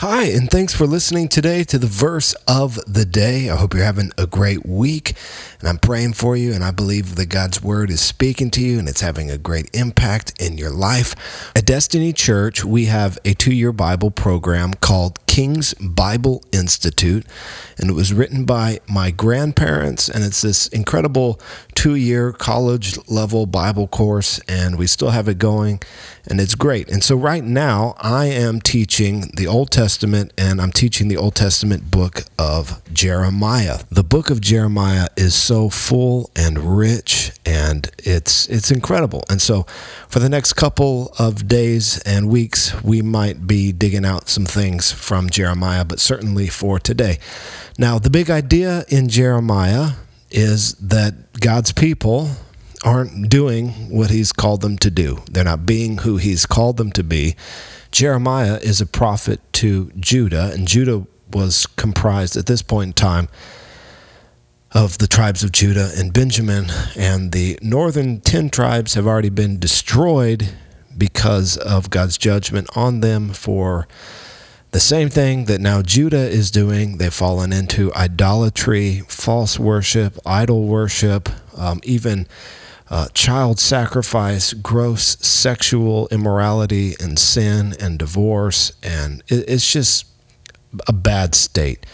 Hi, and thanks for listening today to the verse of the day. I hope you're having a great week, and I'm praying for you, and I believe that God's word is speaking to you and it's having a great impact in your life. At Destiny Church, we have a two year Bible program called King's Bible Institute, and it was written by my grandparents, and it's this incredible two year college level Bible course, and we still have it going, and it's great. And so, right now, I am teaching the Old Testament and I'm teaching the Old Testament book of Jeremiah. The book of Jeremiah is so full and rich, and it's it's incredible. And so, for the next couple of days and weeks, we might be digging out some things from Jeremiah, but certainly for today. Now, the big idea in Jeremiah is that God's people aren't doing what he's called them to do. They're not being who he's called them to be. Jeremiah is a prophet to Judah, and Judah was comprised at this point in time of the tribes of Judah and Benjamin, and the northern 10 tribes have already been destroyed because of God's judgment on them for the same thing that now Judah is doing. They've fallen into idolatry, false worship, idol worship, um, even uh, child sacrifice, gross sexual immorality, and sin and divorce. And it, it's just a bad state.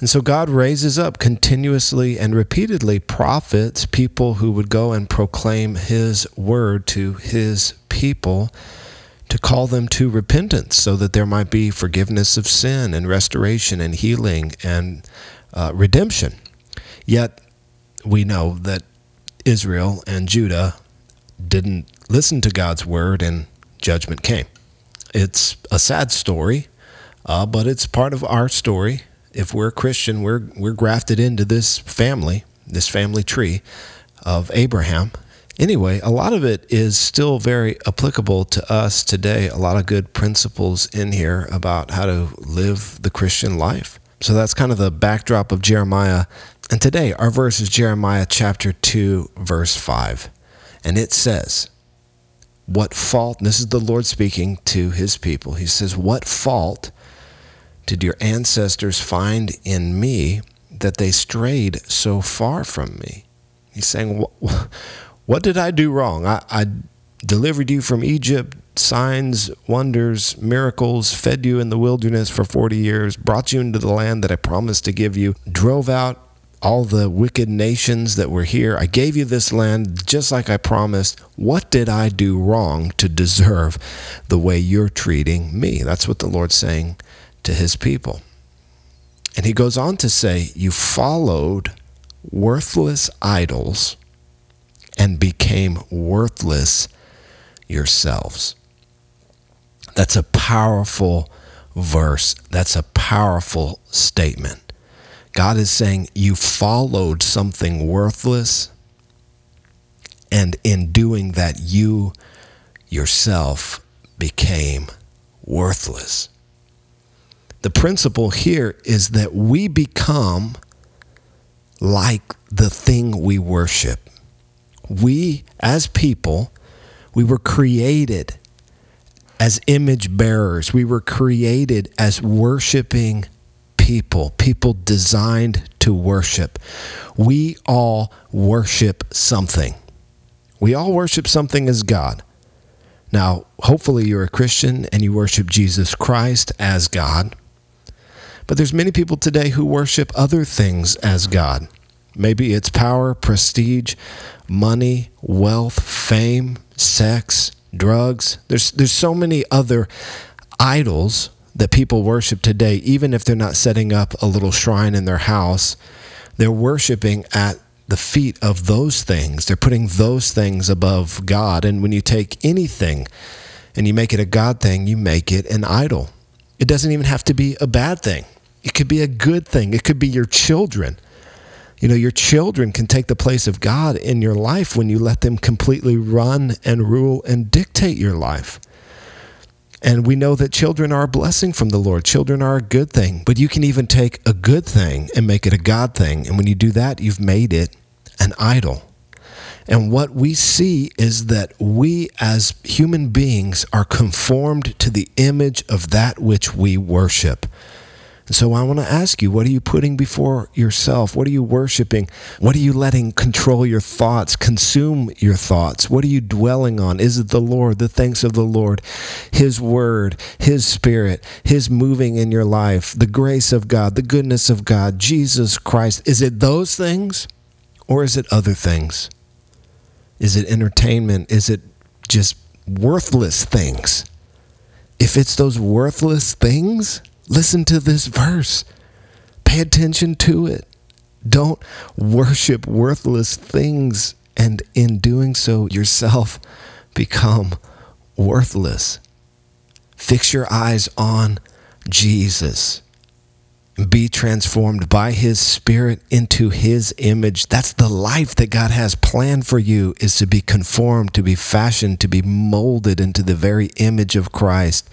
And so God raises up continuously and repeatedly prophets, people who would go and proclaim His word to His people to call them to repentance so that there might be forgiveness of sin and restoration and healing and uh, redemption. Yet we know that Israel and Judah didn't listen to God's word and judgment came. It's a sad story, uh, but it's part of our story. If we're a Christian, we're, we're grafted into this family, this family tree of Abraham. Anyway, a lot of it is still very applicable to us today. A lot of good principles in here about how to live the Christian life. So that's kind of the backdrop of Jeremiah and today, our verse is Jeremiah chapter 2, verse 5. And it says, What fault, this is the Lord speaking to his people. He says, What fault did your ancestors find in me that they strayed so far from me? He's saying, What, did I do wrong? I, I delivered you from Egypt, signs, wonders, miracles, fed you in the wilderness for 40 years, brought you into the land that I promised to give you, drove out all the wicked nations that were here. I gave you this land just like I promised. What did I do wrong to deserve the way you're treating me? That's what the Lord's saying to his people. And he goes on to say, You followed worthless idols and became worthless yourselves. That's a powerful verse. That's a powerful statement. God is saying you followed something worthless, and in doing that, you yourself became worthless. The principle here is that we become like the thing we worship. We, as people, we were created as image bearers. We were created as worshiping people, people designed to worship. We all worship something. We all worship something as God. Now, hopefully you're a Christian and you worship Jesus Christ as God. But there's many people today who worship other things as God. Maybe it's power, prestige, money, wealth, fame, sex, drugs. There's there's so many other idols that people worship today, even if they're not setting up a little shrine in their house, they're worshiping at the feet of those things. They're putting those things above God. And when you take anything and you make it a God thing, you make it an idol. It doesn't even have to be a bad thing, it could be a good thing, it could be your children. You know, your children can take the place of God in your life when you let them completely run and rule and dictate your life. And we know that children are a blessing from the Lord. Children are a good thing. But you can even take a good thing and make it a God thing. And when you do that, you've made it an idol. And what we see is that we as human beings are conformed to the image of that which we worship. So I want to ask you, what are you putting before yourself? What are you worshiping? What are you letting control your thoughts, consume your thoughts? What are you dwelling on? Is it the Lord, the thanks of the Lord, His Word, His Spirit, His moving in your life, the grace of God, the goodness of God, Jesus Christ? Is it those things or is it other things? Is it entertainment? Is it just worthless things? If it's those worthless things, Listen to this verse. Pay attention to it. Don't worship worthless things and in doing so yourself become worthless. Fix your eyes on Jesus be transformed by his spirit into his image. That's the life that god has planned for you is to be conformed to be fashioned to be molded into the very image of christ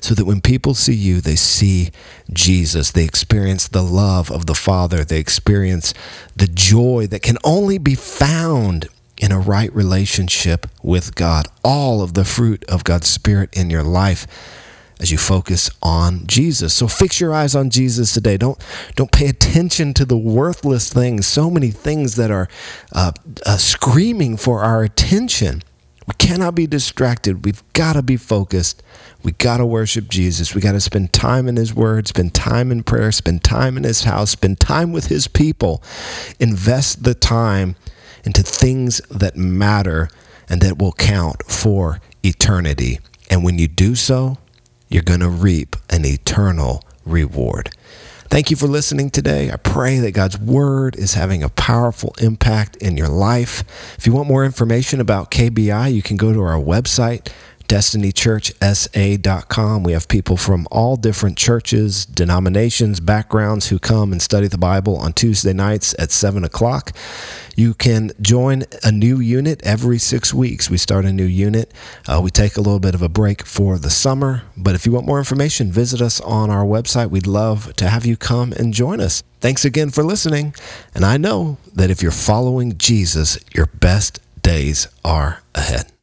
so that when people see you they see jesus. They experience the love of the father. They experience the joy that can only be found in a right relationship with god. All of the fruit of god's spirit in your life as you focus on Jesus. So fix your eyes on Jesus today. Don't don't pay attention to the worthless things. So many things that are uh, uh, screaming for our attention. We cannot be distracted. We've got to be focused. We got to worship Jesus. We got to spend time in His Word, spend time in prayer, spend time in His house, spend time with His people. Invest the time into things that matter and that will count for eternity. And when you do so, you're going to reap an eternal reward. Thank you for listening today. I pray that God's word is having a powerful impact in your life. If you want more information about KBI, you can go to our website, destinychurchsa.com. We have people from all different churches, denominations, backgrounds who come and study the Bible on Tuesday nights at 7 o'clock. You can join a new unit every six weeks. We start a new unit. Uh, we take a little bit of a break for the summer, but if you want more information, visit us on our website. We'd love to have you come and join us. Thanks again for listening. And I know that if you're following Jesus, your best days are ahead.